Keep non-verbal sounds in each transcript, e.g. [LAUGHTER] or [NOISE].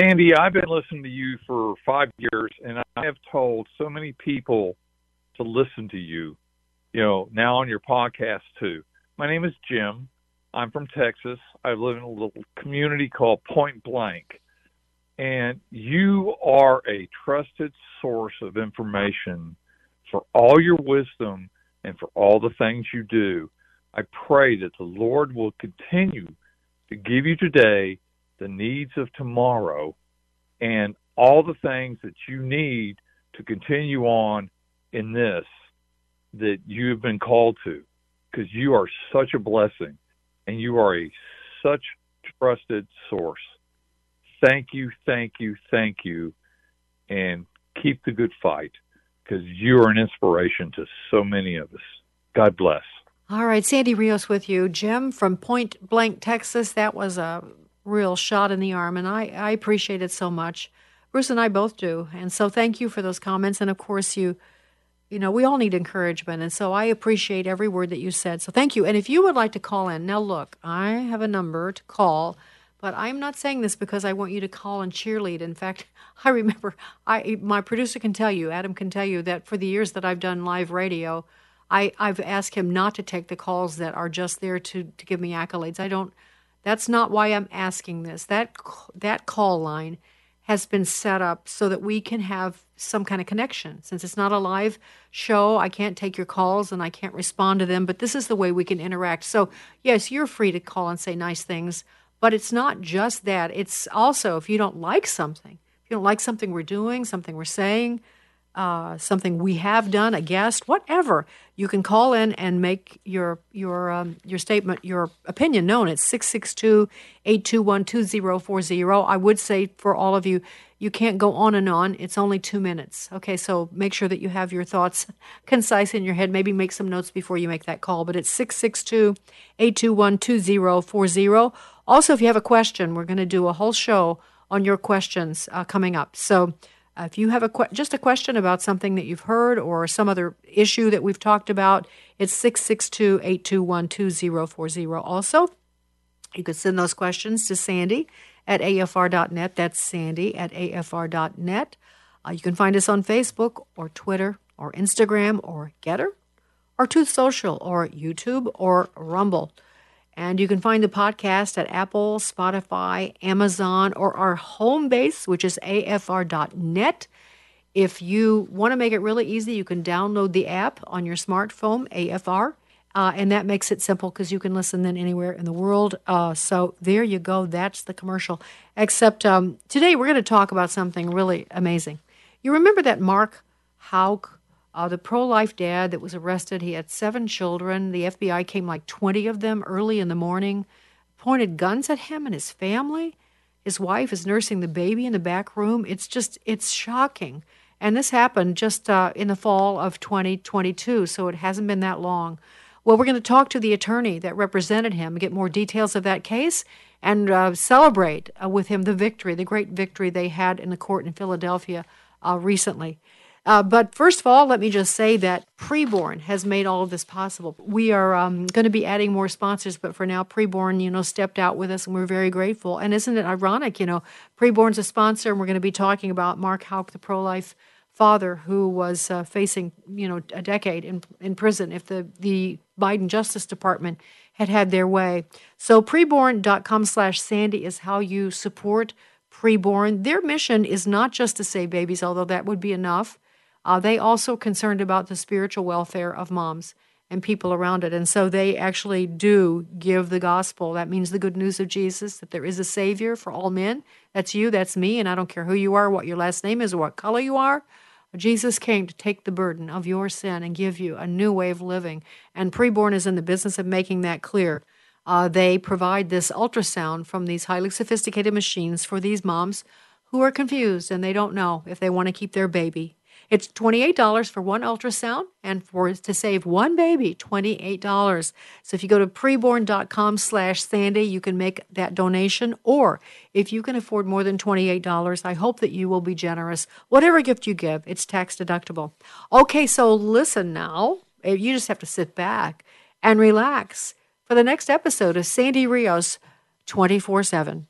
Sandy, I've been listening to you for five years, and I have told so many people to listen to you. You know, now on your podcast too. My name is Jim. I'm from Texas. I live in a little community called Point Blank, and you are a trusted source of information for all your wisdom and for all the things you do. I pray that the Lord will continue to give you today the needs of tomorrow and all the things that you need to continue on in this that you have been called to because you are such a blessing and you are a such trusted source. Thank you, thank you, thank you, and keep the good fight because you are an inspiration to so many of us. God bless. All right, Sandy Rios with you. Jim from Point Blank, Texas. That was a real shot in the arm, and I, I appreciate it so much. Bruce and I both do. And so thank you for those comments. And of course, you, you know, we all need encouragement. And so I appreciate every word that you said. So thank you. And if you would like to call in, now look, I have a number to call. But I'm not saying this because I want you to call and cheerlead. In fact, [LAUGHS] I remember I my producer can tell you, Adam can tell you that for the years that I've done live radio, I, I've asked him not to take the calls that are just there to, to give me accolades. I don't. That's not why I'm asking this. That that call line has been set up so that we can have some kind of connection. Since it's not a live show, I can't take your calls and I can't respond to them. But this is the way we can interact. So yes, you're free to call and say nice things, but it's not just that. It's also if you don't like something, if you don't like something we're doing, something we're saying uh, something we have done, a guest, whatever, you can call in and make your your um, your statement, your opinion known. It's 662-821-2040. I would say for all of you, you can't go on and on. It's only two minutes. Okay, so make sure that you have your thoughts [LAUGHS] concise in your head. Maybe make some notes before you make that call. But it's 662-821-2040. Also, if you have a question, we're going to do a whole show on your questions uh, coming up. So uh, if you have a que- just a question about something that you've heard or some other issue that we've talked about, it's 662 821 2040. Also, you could send those questions to Sandy at afr.net. That's Sandy at afr.net. Uh, you can find us on Facebook or Twitter or Instagram or Gettr or Truth Social or YouTube or Rumble. And you can find the podcast at Apple, Spotify, Amazon, or our home base, which is afr.net. If you want to make it really easy, you can download the app on your smartphone, AFR, uh, and that makes it simple because you can listen then anywhere in the world. Uh, so there you go. That's the commercial. Except um, today we're going to talk about something really amazing. You remember that Mark Houck uh, the pro life dad that was arrested, he had seven children. The FBI came like 20 of them early in the morning, pointed guns at him and his family. His wife is nursing the baby in the back room. It's just, it's shocking. And this happened just uh, in the fall of 2022, so it hasn't been that long. Well, we're going to talk to the attorney that represented him, get more details of that case, and uh, celebrate uh, with him the victory, the great victory they had in the court in Philadelphia uh, recently. Uh, but first of all, let me just say that Preborn has made all of this possible. We are um, going to be adding more sponsors, but for now, Preborn, you know, stepped out with us, and we're very grateful. And isn't it ironic? You know, Preborn's a sponsor, and we're going to be talking about Mark Houck, the pro-life father who was uh, facing, you know, a decade in in prison if the the Biden Justice Department had had their way. So preborn.com/sandy is how you support preborn. Their mission is not just to save babies, although that would be enough. Uh, they also concerned about the spiritual welfare of moms and people around it. And so they actually do give the gospel. That means the good news of Jesus, that there is a Savior for all men. That's you, that's me, and I don't care who you are, what your last name is, or what color you are. Jesus came to take the burden of your sin and give you a new way of living. And Preborn is in the business of making that clear. Uh, they provide this ultrasound from these highly sophisticated machines for these moms who are confused and they don't know if they want to keep their baby it's $28 for one ultrasound and for to save one baby, $28. So if you go to preborn.com slash Sandy, you can make that donation. Or if you can afford more than $28, I hope that you will be generous. Whatever gift you give, it's tax deductible. Okay, so listen now. Eh, you just have to sit back and relax for the next episode of Sandy Rios 24 7.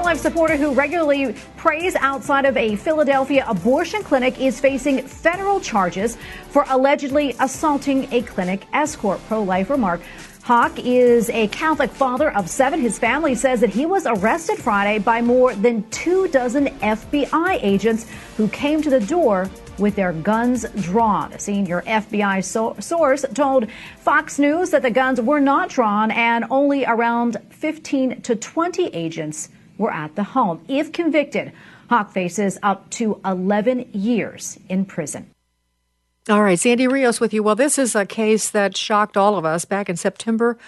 pro-life supporter who regularly prays outside of a Philadelphia abortion clinic is facing federal charges for allegedly assaulting a clinic escort. Pro-lifer Mark Houck is a Catholic father of seven. His family says that he was arrested Friday by more than two dozen FBI agents who came to the door with their guns drawn. A senior FBI so- source told Fox News that the guns were not drawn and only around 15 to 20 agents were at the home. If convicted, Houck faces up to 11 years in prison. All right, Sandy Rios with you. Well, this is a case that shocked all of us back in September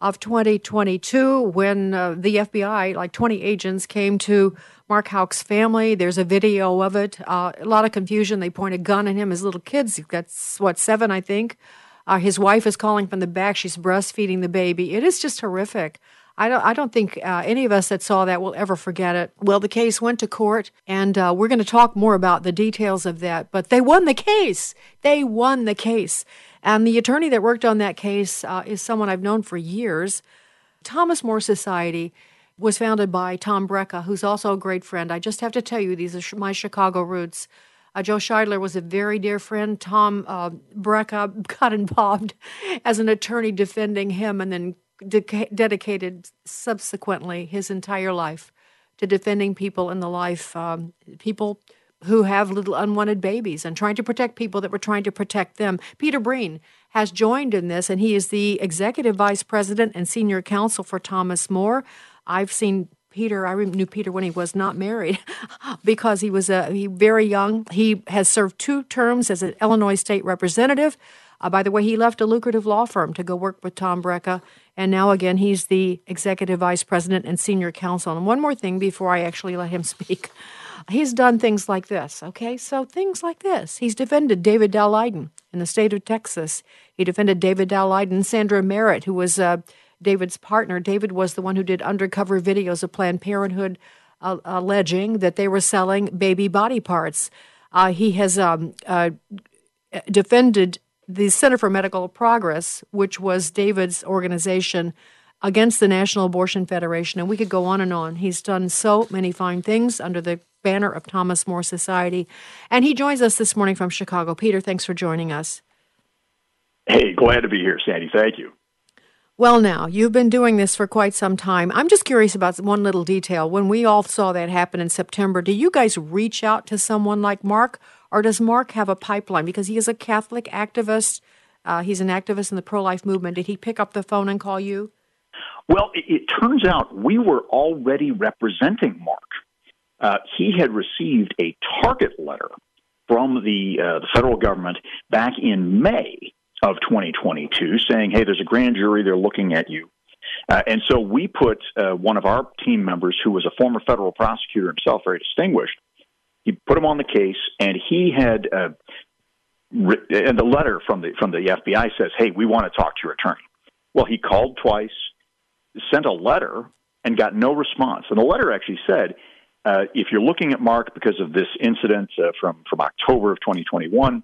of 2022 when uh, the FBI, like 20 agents, came to Mark Houck's family. There's a video of it. Uh, a lot of confusion. They point a gun at him his little kids. Got, what, seven, I think. Uh, his wife is calling from the back. She's breastfeeding the baby. It is just horrific. I don't, I don't think uh, any of us that saw that will ever forget it. Well, the case went to court, and uh, we're going to talk more about the details of that. But they won the case. They won the case. And the attorney that worked on that case uh, is someone I've known for years. Thomas More Society was founded by Tom Brejcha, who's also a great friend. I just have to tell you, these are my Chicago roots. Uh, Joe Scheidler was a very dear friend. Tom uh, [LAUGHS] got involved as an attorney defending him and then de- dedicated subsequently his entire life to defending people in the life, um, people who have little unwanted babies and trying to protect people that were trying to protect them. Peter Breen has joined in this, and he is the executive vice president and senior counsel for Thomas More. I've seen Peter. I knew Peter when he was not married [LAUGHS] because he was a, he very young. He has served two terms as an Illinois state representative. Uh, by the way, he left a lucrative law firm to go work with Tom Brejcha, and now again he's the executive vice president and senior counsel. And one more thing before I actually let him [LAUGHS] speak. He's done things like this, okay? So things like this. He's defended David Daleiden in the state of Texas. He defended David Daleiden, Sandra Merritt, who was uh, David's partner. David was the one who did undercover videos of Planned Parenthood uh, alleging that they were selling baby body parts. Uh, he has um, uh, defended the Center for Medical Progress, which was David's organization against the National Abortion Federation, and we could go on and on. He's done so many fine things under the banner of Thomas More Society, and he joins us this morning from Chicago. Peter, thanks for joining us. Hey, glad to be here, Sandy. Thank you. Well, now, you've been doing this for quite some time. I'm just curious about one little detail. When we all saw that happen in September, do you guys reach out to someone like Mark, or does Mark have a pipeline? Because he is a Catholic activist, uh, he's an activist in the pro life movement. Did he pick up the phone and call you? Well, it, it turns out we were already representing Mark. Uh, he had received a target letter from the, uh, the federal government back in May of 2022 saying, hey, there's a grand jury, they're looking at you. Uh, and so we put uh, one of our team members, who was a former federal prosecutor himself, very distinguished, he put him on the case, and he had, uh, and the letter from the from the FBI says, "Hey, we want to talk to your attorney." Well, he called twice, sent a letter, and got no response. And the letter actually said, uh, "If you're looking at Mark because of this incident uh, from from October of 2021."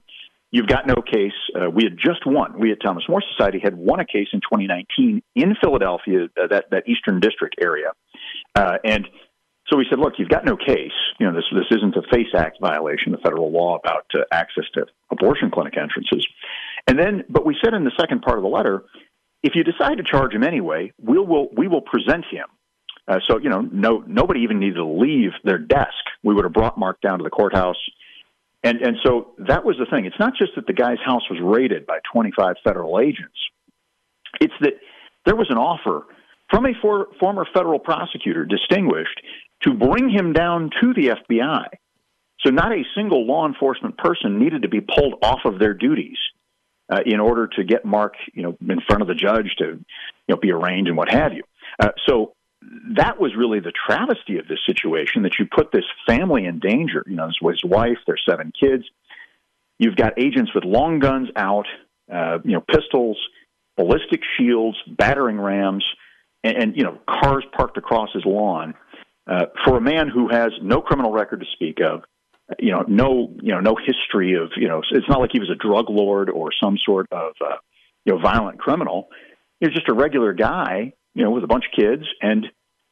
You've got no case. Uh, we had just won. We at Thomas More Society had won a case in 2019 in Philadelphia, uh, that that Eastern District area, uh, and so we said, look, you've got no case. You know, this this isn't a FACE Act violation, the federal law about uh, access to abortion clinic entrances. And then, but we said in the second part of the letter, if you decide to charge him anyway, we'll, we'll we will present him. Uh, so you know, no nobody even needed to leave their desk. We would have brought Mark down to the courthouse. And and so that was the thing. It's not just that the guy's house was raided by 25 federal agents. It's that there was an offer from a for, former federal prosecutor, distinguished, to bring him down to the FBI. So not a single law enforcement person needed to be pulled off of their duties uh, in order to get Mark, you know, in front of the judge to, you know, be arraigned and what have you. Uh, so that was really the travesty of this situation that you put this family in danger. You know, his wife, their seven kids. You've got agents with long guns out, uh, you know, pistols, ballistic shields, battering rams, and, and you know, cars parked across his lawn. Uh, for a man who has no criminal record to speak of, you know, no, you know, no history of, you know, it's not like he was a drug lord or some sort of, uh, you know, violent criminal. He was just a regular guy, you know, with a bunch of kids, and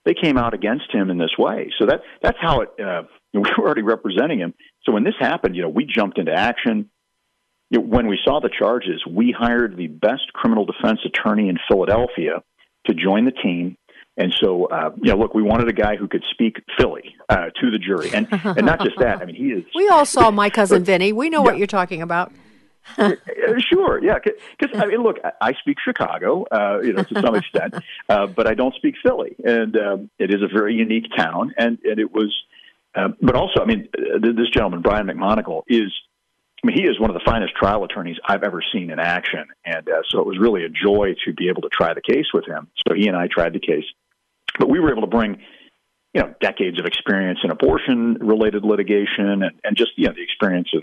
they came out against him in this way. So that that's how it. Uh, [LAUGHS] we were already representing him. So when this happened, you know, we jumped into action. You know, when we saw the charges, we hired the best criminal defense attorney in Philadelphia to join the team. And so, uh, you know, look, we wanted a guy who could speak Philly uh, to the jury, and and not just that. I mean, he is. [LAUGHS] We all saw my cousin [LAUGHS] Vinny. We know yeah. what you're talking about. Sure, yeah, because I mean, look, I speak Chicago, uh, you know, to some extent, [LAUGHS] uh, but I don't speak Philly, and um, it is a very unique town, and and it was, uh, but also, I mean, uh, this gentleman Brian McMonagle is, I mean, he is one of the finest trial attorneys I've ever seen in action, and uh, so it was really a joy to be able to try the case with him. So he and I tried the case, but we were able to bring you know decades of experience in abortion related litigation and, and just you know the experience of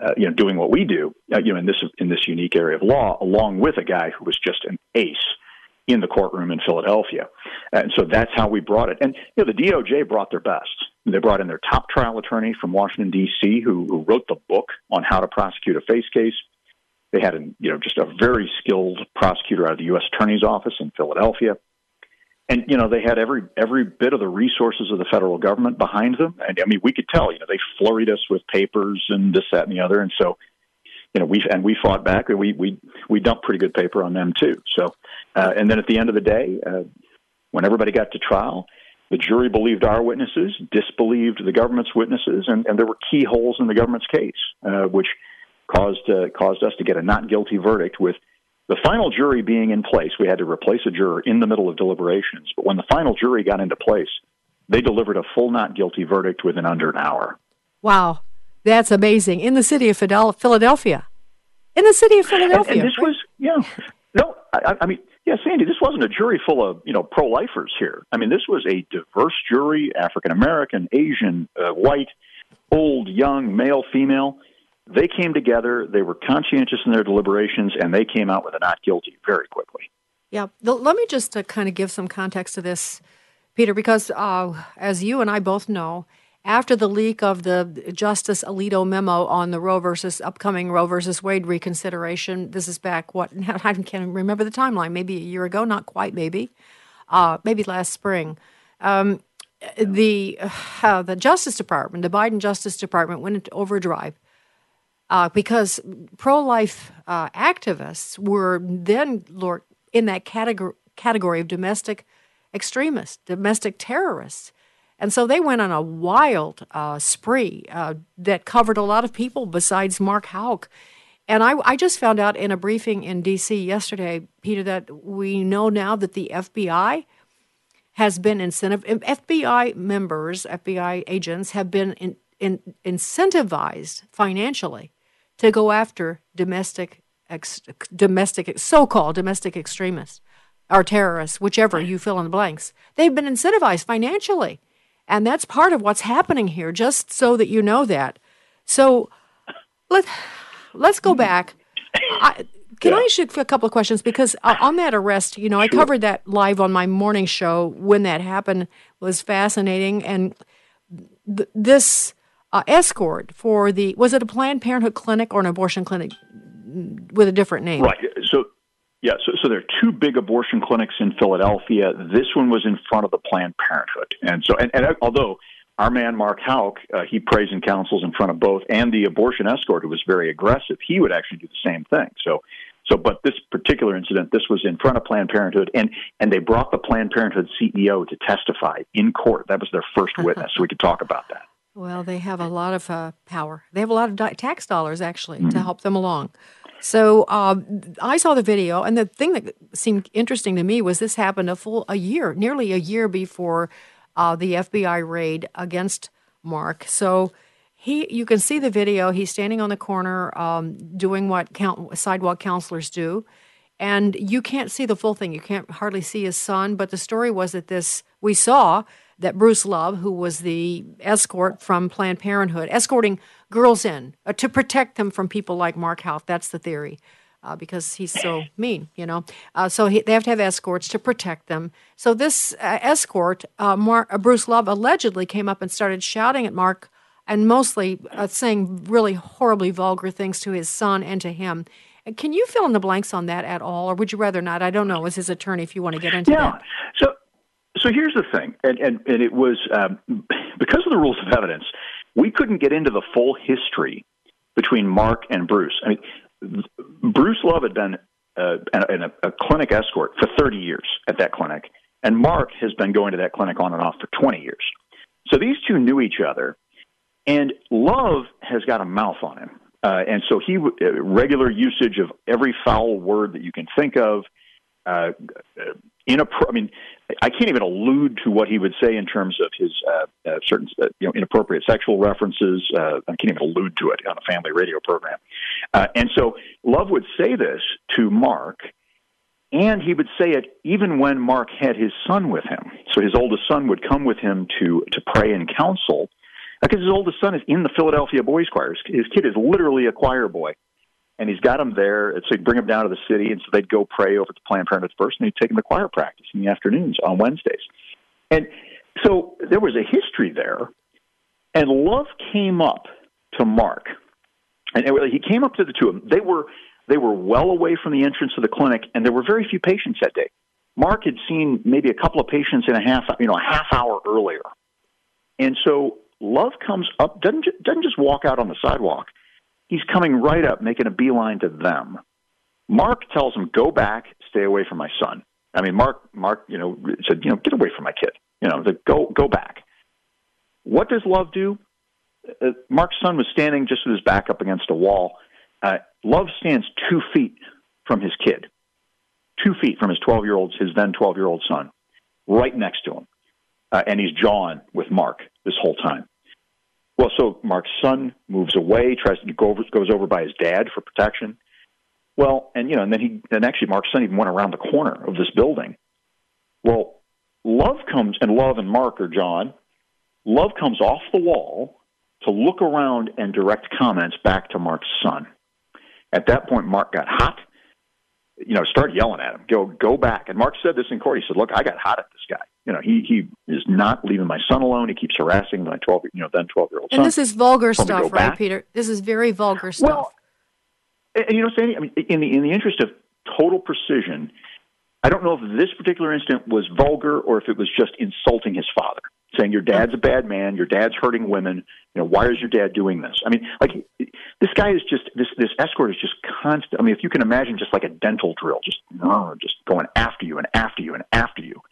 uh, you know, doing what we do, uh, you know, in this in this unique area of law, along with a guy who was just an ace in the courtroom in Philadelphia, and so that's how we brought it. And you know, the DOJ brought their best. They brought in their top trial attorney from Washington D.C., who, who wrote the book on how to prosecute a face case. They had, an, you know, just a very skilled prosecutor out of the U.S. Attorney's Office in Philadelphia and you know they had every every bit of the resources of the federal government behind them. And i mean we could tell you know they flurried us with papers and this that and the other. And so you know we and we fought back and we we we dumped pretty good paper on them too. So uh, and then at the end of the day uh, when everybody got to trial the jury believed our witnesses disbelieved the government's witnesses and, and there were key holes in the government's case uh, which caused uh, caused us to get a not guilty verdict with the final jury being in place, we had to replace a juror in the middle of deliberations. But when the final jury got into place, they delivered a full not guilty verdict within under an hour. Wow, that's amazing! In the city of Philadelphia, in the city of Philadelphia, and, and this right? was yeah. No, I, I mean, yeah, Sandy, this wasn't a jury full of you know pro-lifers here. I mean, this was a diverse jury: African American, Asian, uh, white, old, young, male, female they came together, they were conscientious in their deliberations, and they came out with a not guilty very quickly. Yeah. Let me just uh, kind of give some context to this, Peter, because uh, as you and I both know, after the leak of the Justice Alito memo on the Roe versus upcoming Roe versus Wade reconsideration, this is back what [LAUGHS] I can't remember the timeline, maybe a year ago, not quite, maybe, uh, maybe last spring. Um, the [SIGHS] uh, the Justice Department, the Biden Justice Department, went into overdrive uh, because pro life uh, activists were then in that category, category of domestic extremists, domestic terrorists. And so they went on a wild uh, spree uh, that covered a lot of people besides Mark Houck. And I, I, just found out in a briefing in D.C. yesterday, Peter, that we know now that the FBI has been incentive. FBI members, FBI agents have been in, in, incentivized financially to go after domestic ex, domestic so-called domestic extremists or terrorists, whichever you fill in the blanks. They've been incentivized financially, and that's part of what's happening here. Just so that you know that. So let let's go back. I, can yeah. I ask you a couple of questions? Because uh, on that arrest, you know, I covered that live on my morning show when that happened. It was fascinating, and th- this uh, escort for the was it a Planned Parenthood clinic or an abortion clinic with a different name? Right. So yeah, so, so there are two big abortion clinics in Philadelphia. This one was in front of the Planned Parenthood, and so and, and although our man Mark Houck, uh, he prays and counsels in front of both, and the abortion escort who was very aggressive, he would actually do the same thing. So, so but this particular incident, this was in front of Planned Parenthood, and and they brought the Planned Parenthood CEO to testify in court. That was their first witness, so we could talk about that. Well, they have a lot of uh, power. They have a lot of di- tax dollars actually mm-hmm. to help them along. So uh, I saw the video, and the thing that seemed interesting to me was this happened a full a year, nearly a year before uh, the FBI raid against Mark. So he, you can see the video. He's standing on the corner, um, doing what count, sidewalk counselors do, and you can't see the full thing. You can't hardly see his son. But the story was that this we saw that Bruce Love, who was the escort from Planned Parenthood, escorting girls in uh, to protect them from people like Mark Houck. That's the theory. Uh, because he's so [CLEARS THROAT] mean, you know. Uh, so he, they have to have escorts to protect them. So this uh, escort, uh, Mark, uh, Bruce Love, allegedly came up and started shouting at Mark and mostly saying really horribly vulgar things to his son and to him. Can you fill in the blanks on that at all, or would you rather not? I don't know. As his attorney, if you want to get into yeah. that. So, so here's the thing, and and, and it was um, [LAUGHS] because of the rules of evidence we couldn't get into the full history between Mark and Bruce. I mean, Bruce Love had been uh, in a, a clinic escort for 30 years at that clinic, and Mark has been going to that clinic on and off for 20 years. So these two knew each other, and Love has got a mouth on him. Uh, and so he uh, regular usage of every foul word that you can think of. Uh, inappro- I mean, I can't even allude to what he would say in terms of his uh, uh, certain, uh, you know, inappropriate sexual references. Uh, I can't even allude to it on a family radio program. Uh, and so Love would say this to Mark, and he would say it even when Mark had his son with him. So his oldest son would come with him to to pray and counsel, because his oldest son is in the Philadelphia Boys Choir. His kid is literally a choir boy and he's got them there. So he'd bring them down to the city, and so they'd go pray over the Planned Parenthood first, and he'd take them to choir practice in the afternoons on Wednesdays. And so there was a history there, and love came up to Mark, and he came up to the two of them. They were they were well away from the entrance of the clinic, and there were very few patients that day. Mark had seen maybe a couple of patients in a half, you know, a half hour earlier, and so Love comes up doesn't doesn't just walk out on the sidewalk He's coming right up, making a beeline to them. Mark tells him, "Go back, stay away from my son." I mean, Mark, Mark, you know, said, "You know, get away from my kid." You know, the, go go back. What does Love do? Uh, Mark's son was standing just with his back up against a wall. Uh, Love stands two feet from his kid, two feet from his twelve year old, his then twelve year old son, right next to him, uh, and he's jawing with Mark this whole time. Well, so Mark's son moves away, tries to go over, goes over by his dad for protection. Well, and you know, and then he, and actually, Mark's son even went around the corner of this building. Well, Love comes, and Love and Mark are John. Love comes off the wall to look around and direct comments back to Mark's son. At that point, Mark got hot. You know, started yelling at him, "Go, go back!" And Mark said this in court. He said, "Look, I got hot at this guy." You know, he he is not leaving my son alone. He keeps harassing my twelve, you know, then twelve year old son. And this is vulgar stuff, right, back. Peter? This is very vulgar stuff. Well, and, and you know, Sandy, I mean, in the in the interest of total precision, I don't know if this particular incident was vulgar or if it was just insulting his father, saying your dad's a bad man, your dad's hurting women. You know, why is your dad doing this? I mean, like this guy is just this this escort is just constant. I mean, if you can imagine, just like a dental drill, just just going after you and after you and after you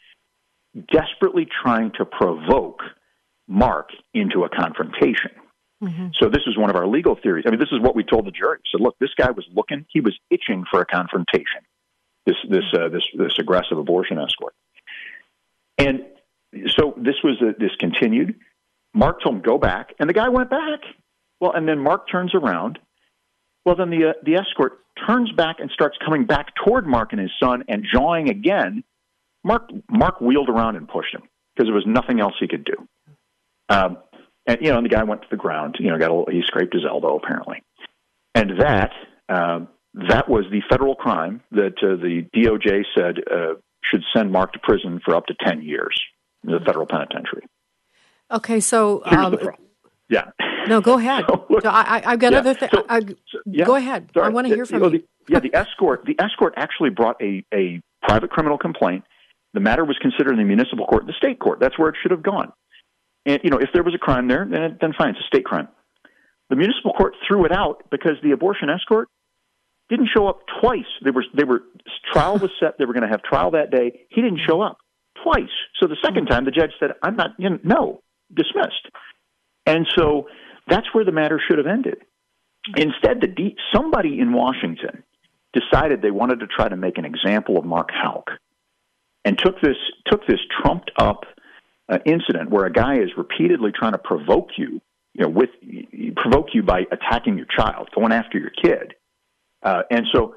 desperately trying to provoke Mark into a confrontation. Mm-hmm. So this is one of our legal theories. I mean, this is what we told the jury. So look, this guy was looking; he was itching for a confrontation. This this uh, this this aggressive abortion escort, and so this was a, this continued. Mark told him go back, and the guy went back. Well, and then Mark turns around. Well, then the uh, the escort turns back and starts coming back toward Mark and his son and jawing again Mark Mark wheeled around and pushed him because there was nothing else he could do. Um, and you know, and the guy went to the ground. You know, got a, he scraped his elbow apparently, and that um, that was the federal crime that uh, the DOJ said uh, should send Mark to prison for up to ten years in the federal penitentiary. Okay, so um, yeah. No, go ahead. [LAUGHS] So, look, I, have got yeah, other things. So, so, yeah, go ahead. Sorry. I want to hear from you. you. The, yeah, the escort. The escort actually brought a, a private criminal complaint the matter was considered in the municipal court, the state court. That's where it should have gone. And you know, if there was a crime there, then then fine, it's a state crime. The municipal court threw it out because the abortion escort didn't show up twice. They were they were trial was set. They were going to have trial that day. He didn't show up twice. So the second time, the judge said, "I'm not. You know, no, dismissed." And so that's where the matter should have ended. Instead, the D, somebody in Washington decided they wanted to try to make an example of Mark Houck, and took this took this trumped up uh, incident where a guy is repeatedly trying to provoke you, you know, with provoke you by attacking your child, going after your kid, uh, and so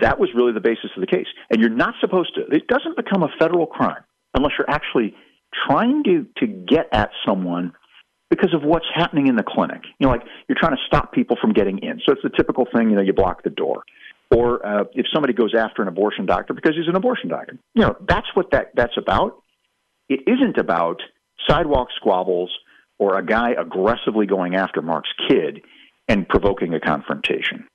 that was really the basis of the case. And you're not supposed to. It doesn't become a federal crime unless you're actually trying to to get at someone because of what's happening in the clinic. You know, like you're trying to stop people from getting in. So it's the typical thing. You know, you block the door. Or uh, if somebody goes after an abortion doctor because he's an abortion doctor, you know, that's what that that's about. It isn't about sidewalk squabbles or a guy aggressively going after Mark's kid and provoking a confrontation.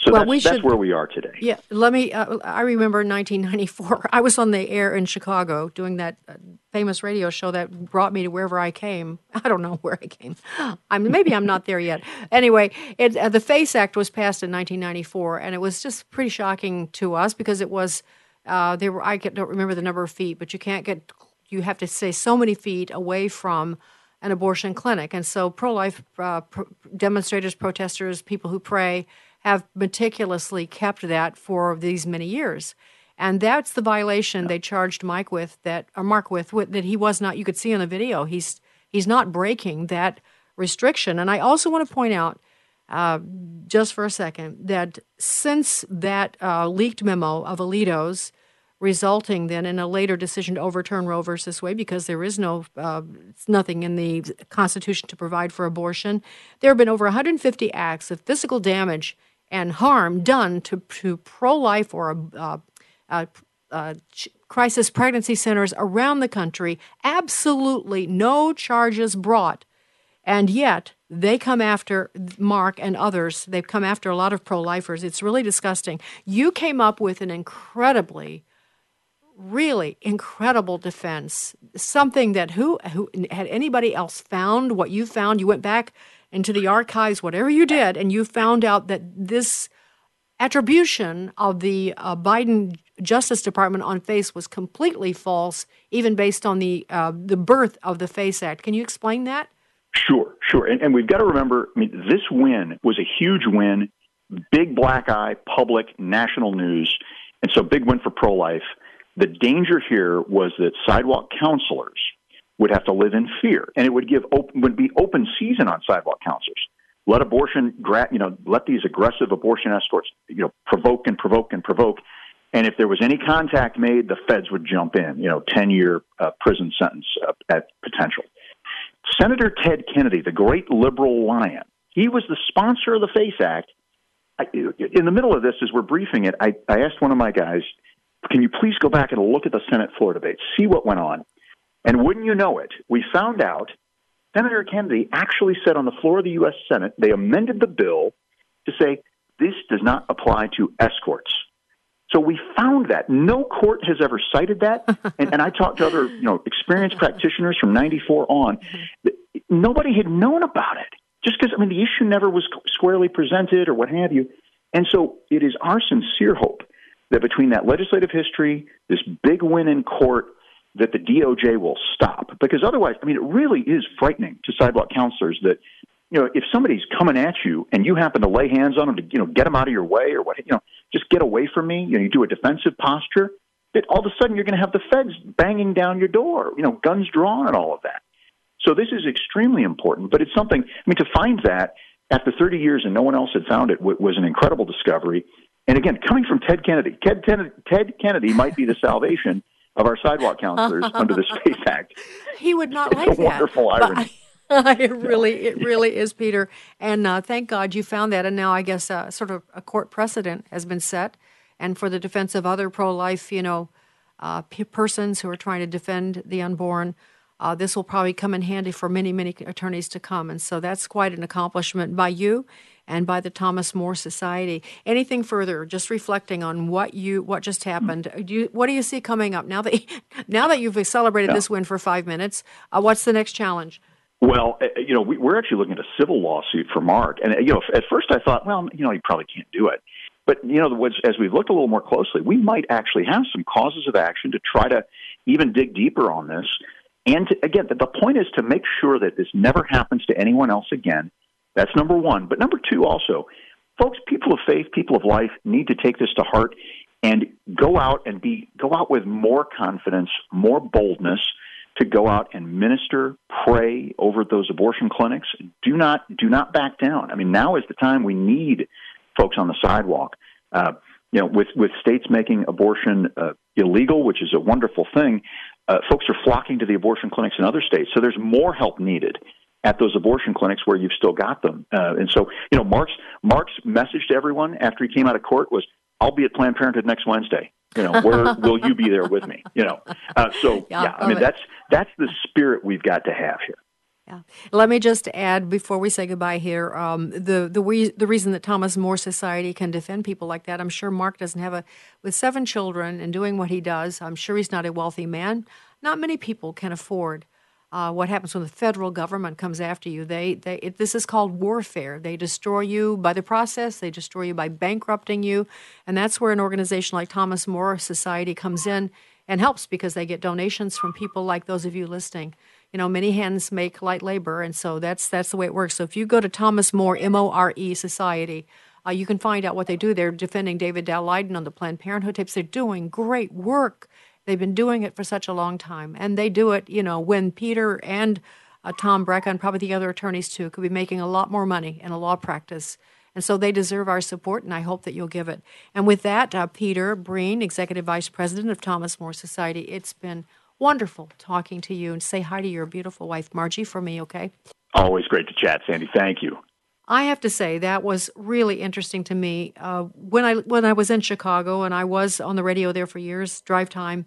So well, that's, we should, that's where we are today. Yeah, let me. Uh, I remember 1994. [LAUGHS] I was on the air in Chicago doing that uh, famous radio show that brought me to wherever I came. [LAUGHS] I don't know where I came. [LAUGHS] I'm maybe I'm not there yet. Anyway, it, uh, the FACE Act was passed in 1994, and it was just pretty shocking to us because it was. Uh, there were I don't remember the number of feet, but you can't get. You have to stay so many feet away from an abortion clinic, and so pro-life uh, pro- demonstrators, protesters, people who pray have meticulously kept that for these many years. And that's the violation they charged Mike with that or Mark with, with that he was not you could see in the video. He's he's not breaking that restriction. And I also want to point out uh, just for a second that since that uh, leaked memo of Alito's resulting then in a later decision to overturn Roe versus Wade because there is no uh, nothing in the Constitution to provide for abortion. There have been over 150 acts of physical damage and harm done to, to pro life or uh, uh, uh, crisis pregnancy centers around the country. Absolutely no charges brought. And yet, they come after Mark and others. They've come after a lot of pro lifers. It's really disgusting. You came up with an incredibly, really incredible defense. Something that who, who had anybody else found what you found? You went back into the archives, whatever you did, and you found out that this attribution of the uh, Biden Justice Department on FACE was completely false, even based on the uh, the birth of the FACE Act. Can you explain that? Sure, sure. And, and we've got to remember, I mean, this win was a huge win, big black eye, public, national news, and so big win for pro life. The danger here was that sidewalk counselors would have to live in fear, and it would give open, would be open season on sidewalk counselors. Let abortion, you know, let these aggressive abortion escorts, you know, provoke and provoke and provoke. And if there was any contact made, the feds would jump in. You know, ten year uh, prison sentence uh, at potential. Senator Ted Kennedy, the great liberal lion, he was the sponsor of the FACE Act. I, in the middle of this, as we're briefing it, I, I asked one of my guys, "Can you please go back and look at the Senate floor debate, see what went on?" And wouldn't you know it, we found out Senator Kennedy actually said on the floor of the U.S. Senate, they amended the bill to say this does not apply to escorts. So we found that no court has ever cited that, [LAUGHS] and, and I talked to other, you know, experienced practitioners from '94 on. Nobody had known about it, just because I mean the issue never was squarely presented or what have you. And so it is our sincere hope that between that legislative history, this big win in court, that the DOJ will stop. Because otherwise, I mean, it really is frightening to sidewalk counselors that, you know, if somebody's coming at you and you happen to lay hands on them to, you know, get them out of your way or what, you know, just get away from me, you know, you do a defensive posture, that all of a sudden you're going to have the feds banging down your door, you know, guns drawn and all of that. So this is extremely important, but it's something, I mean, to find that after 30 years and no one else had found it was an incredible discovery. And again, coming from Ted Kennedy, Ted, Ted, Ted Kennedy might be the salvation of our sidewalk counselors [LAUGHS] under the FACE Act. He would not it's like a that. Wonderful irony. it [LAUGHS] really, it really is, Peter. And uh, thank God you found that. And now I guess uh, sort of a court precedent has been set, and for the defense of other pro-life, you know, uh, p- persons who are trying to defend the unborn. Uh, this will probably come in handy for many, many attorneys to come. And so that's quite an accomplishment by you and by the Thomas More Society. Anything further? Just reflecting on what you what just happened. Do you, what do you see coming up now that [LAUGHS] now that you've celebrated yeah. this win for five minutes? Uh, what's the next challenge? Well, uh, you know, we, we're actually looking at a civil lawsuit for Mark, and you know, at first I thought, well, you know, he probably can't do it. But you know, as we've looked a little more closely, we might actually have some causes of action to try to even dig deeper on this. And to, again, the, the point is to make sure that this never happens to anyone else again. That's number one. But number two, also, folks, people of faith, people of life need to take this to heart and go out and be go out with more confidence, more boldness to go out and minister, pray over those abortion clinics. Do not do not back down. I mean, now is the time we need folks on the sidewalk. Uh, you know, with with states making abortion uh, illegal, which is a wonderful thing, uh, folks are flocking to the abortion clinics in other states. So there's more help needed at those abortion clinics where you've still got them. Uh, and so, you know, Mark's Mark's message to everyone after he came out of court was, "I'll be at Planned Parenthood next Wednesday. You know, where [LAUGHS] will you be there with me? You know." Uh, so yeah, yeah I mean, it. that's that's the spirit we've got to have here. Yeah. Let me just add before we say goodbye here, um, the the re- the reason that Thomas More Society can defend people like that. I'm sure Mark doesn't have a with seven children and doing what he does. I'm sure he's not a wealthy man. Not many people can afford uh, what happens when the federal government comes after you. They, they it, this is called warfare. They destroy you by the process. They destroy you by bankrupting you, and that's where an organization like Thomas More Society comes in and helps because they get donations from people like those of you listening. You know, many hands make light labor, and so that's that's the way it works. So if you go to Thomas More M O R E Society. Uh, you can find out what they do. They're defending David Daleiden on the Planned Parenthood tapes. They're doing great work. They've been doing it for such a long time, and they do it. You know, when Peter and uh, Tom Brejcha and probably the other attorneys too could be making a lot more money in a law practice. And so they deserve our support, and I hope that you'll give it. And with that, uh, Peter Breen, Executive Vice President of Thomas More Society, it's been wonderful talking to you and say hi to your beautiful wife, Margie, for me, okay? Always great to chat, Sandy. Thank you. I have to say that was really interesting to me uh, when I when I was in Chicago and I was on the radio there for years, drive time,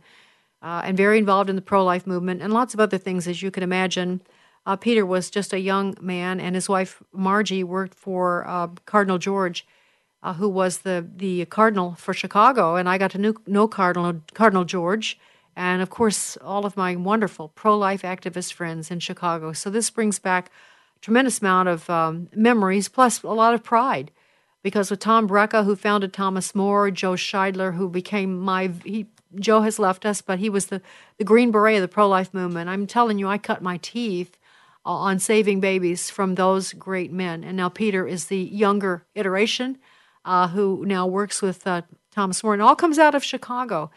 uh, and very involved in the pro life movement and lots of other things, as you can imagine. Uh, Peter was just a young man, and his wife Margie worked for uh, Cardinal George, uh, who was the the cardinal for Chicago, and I got to know, know Cardinal Cardinal George, and of course all of my wonderful pro life activist friends in Chicago. So this brings back tremendous amount of um, memories, plus a lot of pride. Because with Tom Brejcha, who founded Thomas More, Joe Scheidler, who became my he, Joe has left us, but he was the, the Green Beret of the pro life movement. I'm telling you, I cut my teeth uh, on saving babies from those great men. And now Peter is the younger iteration uh, who now works with uh, Thomas More. And all comes out of Chicago.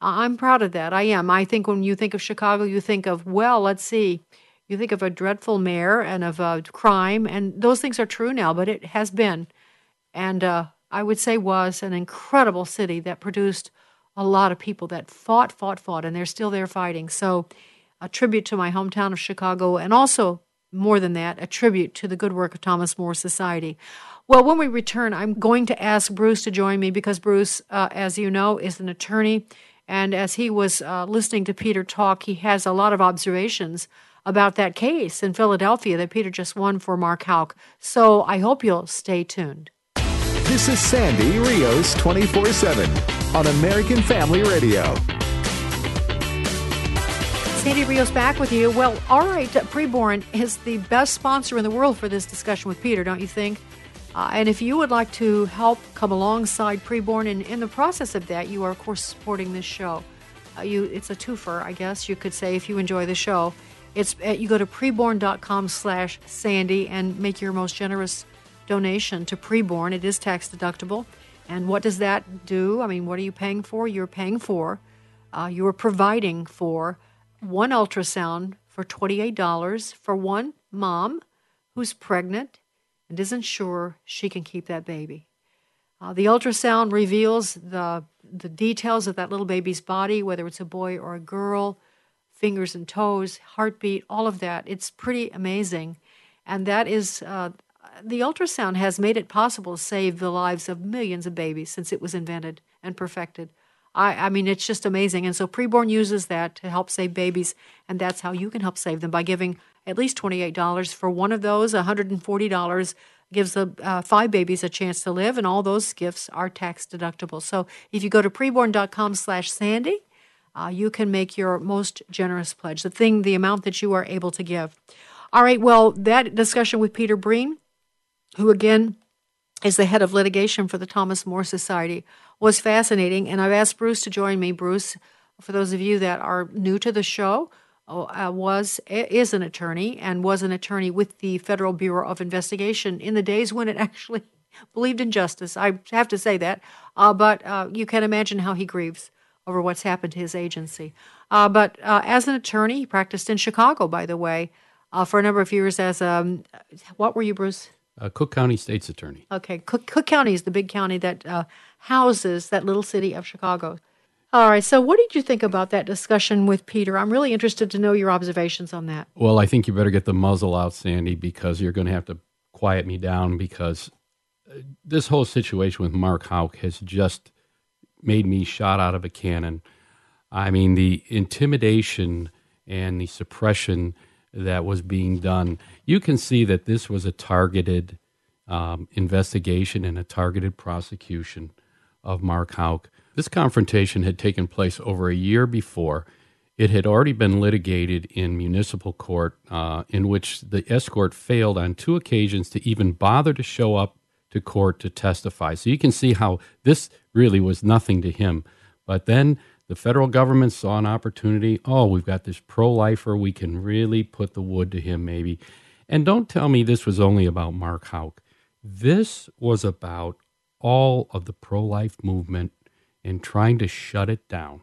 I'm proud of that. I am. I think when you think of Chicago, you think of, well, let's see, you think of a dreadful mayor and of a crime, and those things are true now, but it has been, and uh, I would say was an incredible city that produced a lot of people that fought, fought, fought, and they're still there fighting. So, a tribute to my hometown of Chicago, and also more than that, a tribute to the good work of Thomas More Society. Well, when we return, I'm going to ask Bruce to join me because Bruce, uh, as you know, is an attorney. And as he was uh, listening to Peter talk, he has a lot of observations about that case in Philadelphia that Peter just won for Mark Houck. So I hope you'll stay tuned. This is Sandy Rios 24 7 on American Family Radio. Sandy Rios back with you. Well, all right, Preborn is the best sponsor in the world for this discussion with Peter, don't you think? Uh, and if you would like to help come alongside Preborn, and in the process of that, you are, of course, supporting this show. Uh, you, it's a twofer, I guess you could say, if you enjoy the show. It's uh, you go to preborn.com slash Sandy and make your most generous donation to preborn. It is tax deductible. And what does that do? I mean, what are you paying for? You're paying for, uh, you are providing for one ultrasound for $28 for one mom who's pregnant and isn't sure she can keep that baby. Uh, the ultrasound reveals the, the details of that little baby's body, whether it's a boy or a girl fingers and toes, heartbeat, all of that. It's pretty amazing. And that is, uh, the ultrasound has made it possible to save the lives of millions of babies since it was invented and perfected. I, I mean, it's just amazing. And so Preborn uses that to help save babies, and that's how you can help save them by giving at least $28 for one of those. $140 gives the uh, five babies a chance to live, and all those gifts are tax deductible. So if you go to preborn.com slash Sandy, uh, you can make your most generous pledge, the thing, the amount that you are able to give. All right, well, that discussion with Peter Breen, who again is the head of litigation for the Thomas More Society, was fascinating. And I've asked Bruce to join me. Bruce, for those of you that are new to the show, oh, uh, was is an attorney and was an attorney with the Federal Bureau of Investigation in the days when it [LAUGHS] actually believed in justice. I have to say that. Uh, but uh, you can imagine how he grieves over what's happened to his agency. Uh, but uh, as an attorney, he practiced in Chicago, by the way, uh, for a number of years as um, what were you, Bruce? Cook County State's Attorney. Okay, Cook, Cook County is the big county that uh, houses that little city of Chicago. All right, so what did you think about that discussion with Peter? I'm really interested to know your observations on that. Well, I think you better get the muzzle out, Sandy, because you're going to have to quiet me down because this whole situation with Mark Houck has just made me shot out of a cannon. I mean, the intimidation and the suppression that was being done, you can see that this was a targeted um, investigation and a targeted prosecution of Mark Houck. This confrontation had taken place over a year before. It had already been litigated in municipal court, uh, in which the escort failed on two occasions to even bother to show up to court to testify. So you can see how this really was nothing to him. But then the federal government saw an opportunity. Oh, we've got this pro lifer. We can really put the wood to him, maybe. And don't tell me this was only about Mark Houck. This was about all of the pro life movement and trying to shut it down.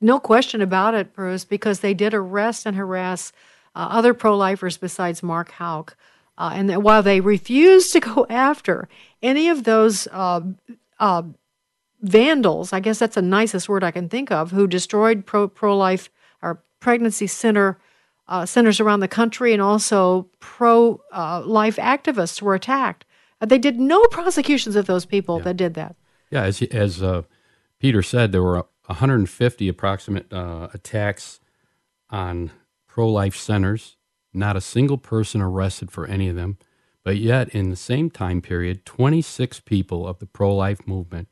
No question about it, Bruce, because they did arrest and harass uh, other pro lifers besides Mark Houck. Uh, and while they refused to go [LAUGHS] after any of those uh, uh, vandals, I guess that's the nicest word I can think of, who destroyed pro pro life or pregnancy center uh, centers around the country, and also pro uh, life activists were attacked. Uh, they did no [LAUGHS] prosecutions of those people Yeah. that did that. Yeah, as as uh, Peter said, there were 150 approximate uh, attacks on pro-life centers. Not a single person arrested for any of them, but yet in the same time period, 26 people of the pro-life movement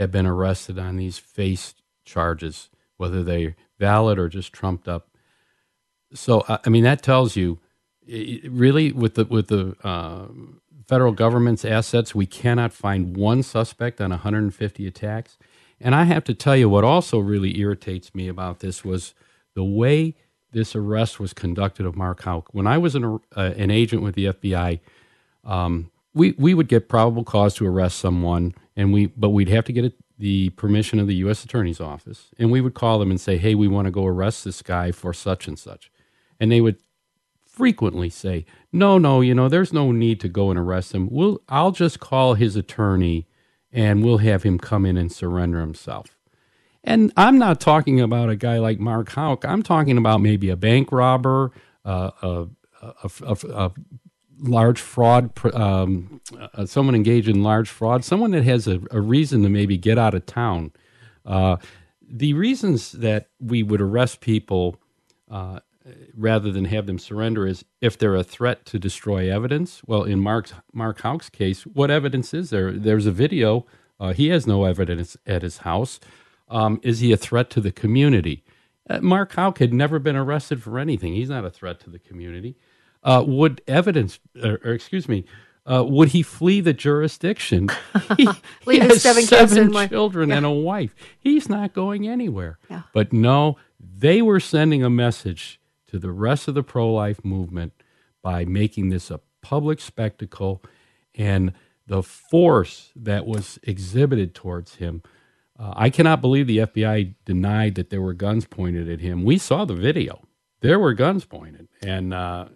have been arrested on these FACE charges, whether they're valid or just trumped up. So I mean that tells you, really, with the with the uh, federal government's assets, we cannot find one suspect on 150 attacks. And I have to tell you, what also really irritates me about this was the way this arrest was conducted of Mark Houck. When I was an, uh, an agent with the FBI, um, we we would get probable cause to arrest someone, and we but we'd have to get it, the permission of the U.S. Attorney's Office, and we would call them and say, "Hey, we want to go arrest this guy for such and such," and they would frequently say, "No, no, you know, there's no need to go and arrest him. We'll I'll just call his attorney, and we'll have him come in and surrender himself." And I'm not talking about a guy like Mark Houck. I'm talking about maybe a bank robber, uh, a, a, a, a large fraud, um, uh, someone engaged in large fraud, someone that has a, a reason to maybe get out of town. Uh, the reasons that we would arrest people uh, rather than have them surrender is if they're a threat to destroy evidence. Well, in Mark's, Mark Houck's case, what evidence is there? There's a video. Uh, he has no evidence at his house. Um, is he a threat to the community? Uh, Mark Houck had never been arrested for anything. He's not a threat to the community. Uh, would evidence, or, or excuse me, uh, would he flee the jurisdiction? [LAUGHS] He, he his has seven seven and children Yeah. and a wife. He's not going anywhere. Yeah. But no, they were sending a message to the rest of the pro life movement by making this a public spectacle and the force that was exhibited towards him. Uh, I cannot believe the FBI denied that there were guns pointed at him. We saw the video. There were guns pointed, and uh,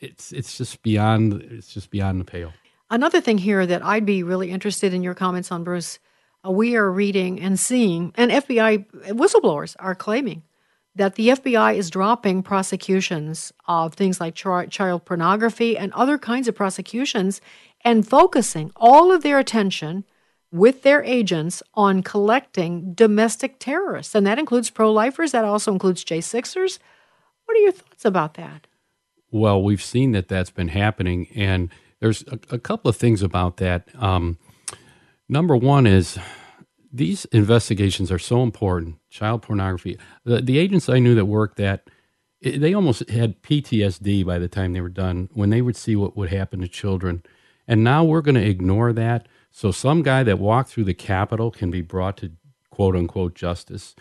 it's it's just beyond it's just beyond the pale. Another thing here that I'd be really interested in your comments on, Bruce. Uh, we are reading and seeing, and FBI whistleblowers are claiming that the FBI is dropping prosecutions of things like chi- child pornography and other kinds of prosecutions and focusing all of their attention with their agents on collecting domestic terrorists. And that includes pro lifers, that also includes J6ers. What are your thoughts about that? Well, we've seen that that's been happening, and there's a, a couple of things about that. Um, number one is these investigations are so important. Child pornography. The, the agents I knew that worked that they almost had PTSD by the time they were done when they would see what would happen to children. And now we're going to ignore that. So some guy that walked through the Capitol can be brought to quote unquote justice.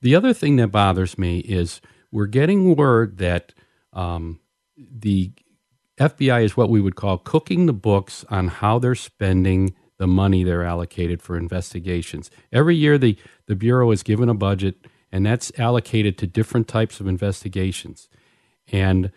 The other thing that bothers me is we're getting word that um, the FBI is what we would call cooking the books on how they're spending the money they're allocated for investigations. Every year, the, the Bureau is given a budget, and that's allocated to different types of investigations. And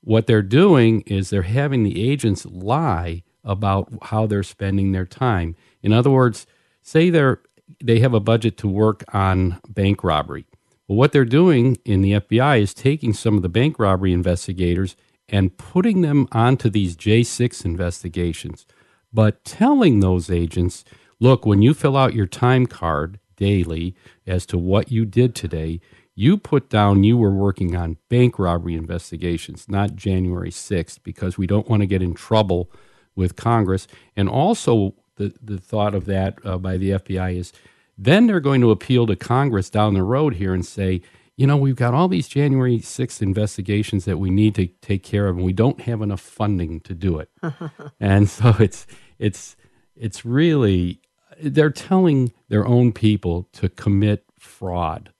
what they're doing is they're having the agents lie about how they're spending their time. In other words, say they're they have a budget to work on bank robbery. Well, what they're doing in the FBI is taking some of the bank robbery investigators and putting them onto these J6 investigations, but telling those agents, look, when you fill out your time card daily as to what you did today, you put down you were working on bank robbery investigations, not January 6th, because we don't want to get in trouble with Congress. And also, the, the thought of that uh, by the FBI is then they're going to appeal to Congress down the road here and say, you know, we've got all these January 6th investigations that we need to take care of, and we don't have enough funding to do it. [LAUGHS] and so it's it's it's really they're telling their own people to commit fraud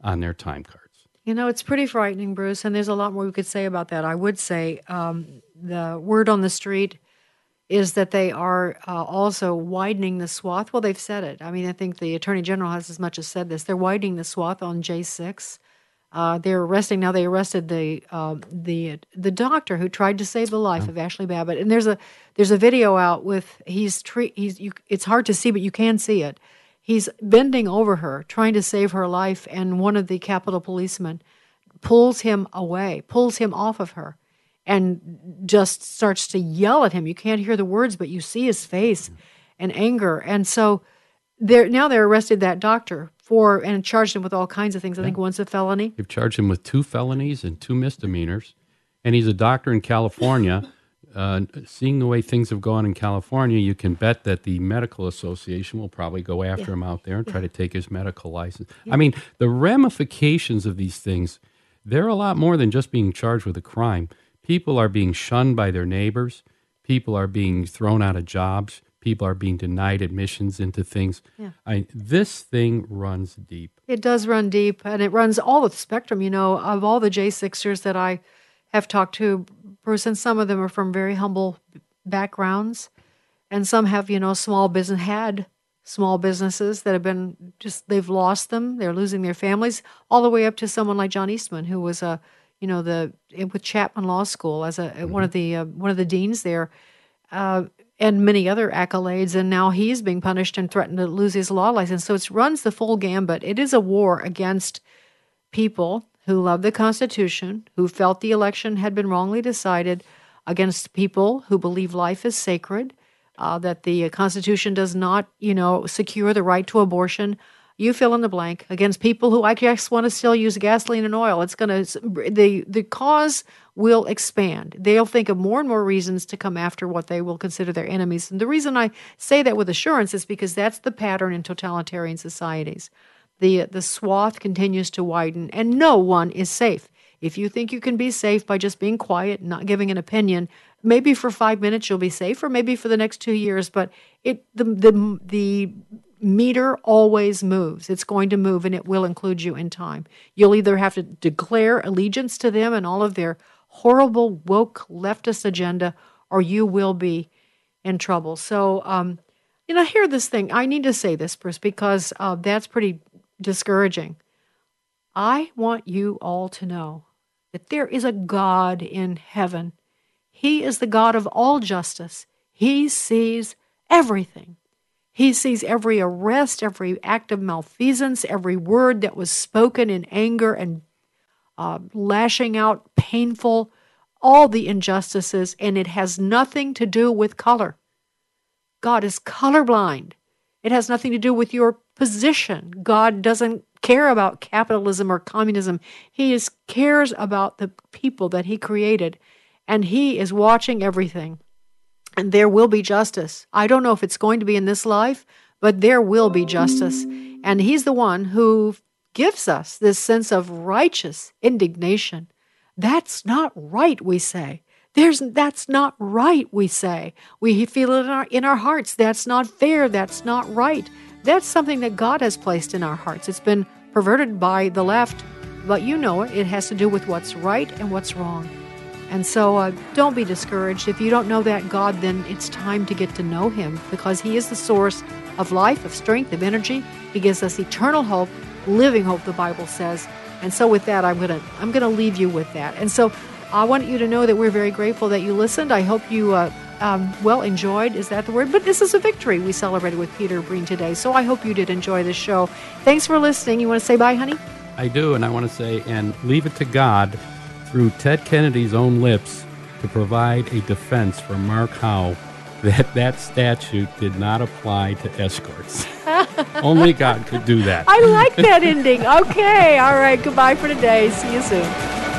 on their time cards. You know, it's pretty frightening, Bruce, and there's a lot more we could say about that. I would say um, the word on the street is that they are uh, also widening the swath. Well, they've said it. I mean, I think the attorney general has as much as said this. They're widening the swath on J6. Uh, they're arresting now. They arrested the uh, the the doctor who tried to save the life of Ashley Babbitt. And there's a there's a video out with he's tre- he's you, it's hard to see, but you can see it He's bending over her, trying to save her life, and one of the Capitol policemen pulls him away, pulls him off of her, and just starts to yell at him. You can't hear the words, but you see his face and anger. And so they're now they're arrested that doctor for and charged him with all kinds of things. I think one's a felony. They've charged him with two felonies and two misdemeanors. And he's a doctor in California [LAUGHS] uh, seeing the way things have gone in California, you can bet that the medical association will probably go after yeah. him out there and yeah. try to take his medical license. Yeah. I mean, the ramifications of these things, they're a lot more than just being charged with a crime. People are being shunned by their neighbors. People are being thrown out of jobs. People are being denied admissions into things. I, this thing runs deep. It does run deep, and it runs all the spectrum. You know, of all the J6ers that I have talked to, Bruce, and some of them are from very humble backgrounds, and some have, you know, small business had small businesses that have been just they've lost them, they're losing their families, all the way up to someone like John Eastman, who was a, you know, the with Chapman Law School as a mm-hmm. one of the uh, one of the deans there. Uh, and many other accolades, and now he's being punished and threatened to lose his law license. So it runs the full gambit. It is a war against people who love the Constitution, who felt the election had been wrongly decided, against people who believe life is sacred, uh, that the Constitution does not, you know, secure the right to abortion. You fill in the blank against people who I guess want to still use gasoline and oil. It's going to the the cause will expand. They'll think of more and more reasons to come after what they will consider their enemies. And the reason I say that with assurance is because that's the pattern in totalitarian societies the the swath continues to widen and no one is safe if you think you can be safe by just being quiet and not giving an opinion maybe for 5 minutes you'll be safe or maybe for the next 2 years but it the the the meter always moves it's going to move and it will include you in time you'll either have to declare allegiance to them and all of their horrible woke leftist agenda or you will be in trouble so um you know, hear this thing. I need to say this, Bruce, because uh, that's pretty discouraging. I want you all to know that there is a God in heaven. He is the God of all justice. He sees everything. He sees every arrest, every act of malfeasance, every word that was spoken in anger and uh, lashing out painful, all the injustices, and it has nothing to do with color. God is colorblind. It has nothing to do with your position. God doesn't care about capitalism or communism. He is cares about the people that he created and he is watching everything. And there will be justice. I don't know if it's going to be in this life, but there will be justice. And he's the one who gives us this sense of righteous indignation. That's not right, we say. There's that's not right, we say. We feel it in our in our hearts. That's not fair. That's not right. That's something that God has placed in our hearts. It's been perverted by the left, but you know it. It has to do with what's right and what's wrong. And so uh, don't be discouraged. If you don't know that God, then it's time to get to know Him because He is the source of life, of strength, of energy. He gives us eternal hope, living hope, the Bible says. And so with that, I'm gonna I'm gonna leave you with that. And so I want you to know that we're very grateful that you listened. I hope you uh, um, well enjoyed. Is that the word? But this is a victory we celebrated with Peter Breen today. So I hope you did enjoy this show. Thanks for listening. You want to say bye, honey? I do, and I want to say, and leave it to God through Ted Kennedy's own lips to provide a defense for Mark Houck that [LAUGHS] that statute did not apply to escorts. [LAUGHS] Only God could do that. I like that ending. Okay. All right. Goodbye for today. See you soon.